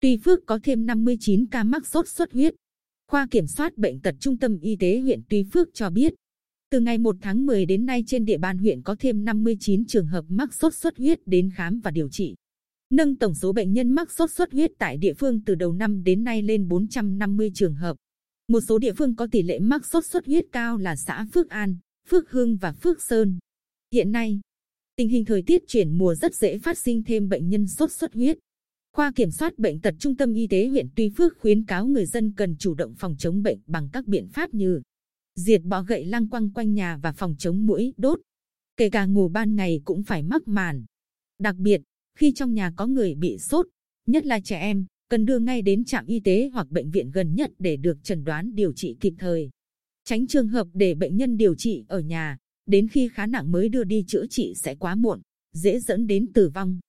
Tuy Phước có thêm 59 ca mắc sốt xuất huyết. Khoa Kiểm soát Bệnh tật Trung tâm Y tế huyện Tuy Phước cho biết, từ ngày 1 tháng 10 đến nay trên địa bàn huyện có thêm 59 trường hợp mắc sốt xuất huyết đến khám và điều trị. Nâng tổng số bệnh nhân mắc sốt xuất huyết tại địa phương từ đầu năm đến nay lên 450 trường hợp. Một số địa phương có tỷ lệ mắc sốt xuất huyết cao là xã Phước An, Phước Hưng và Phước Sơn. Hiện nay, tình hình thời tiết chuyển mùa rất dễ phát sinh thêm bệnh nhân sốt xuất huyết. Khoa Kiểm soát Bệnh tật Trung tâm Y tế huyện Tuy Phước khuyến cáo người dân cần chủ động phòng chống bệnh bằng các biện pháp như diệt bỏ gậy lăng quăng quanh nhà và phòng chống mũi đốt. Kể cả ngủ ban ngày cũng phải mắc màn. Đặc biệt, khi trong nhà có người bị sốt, nhất là trẻ em, cần đưa ngay đến trạm y tế hoặc bệnh viện gần nhất để được chẩn đoán điều trị kịp thời. Tránh trường hợp để bệnh nhân điều trị ở nhà, đến khi khá nặng mới đưa đi chữa trị sẽ quá muộn, dễ dẫn đến tử vong.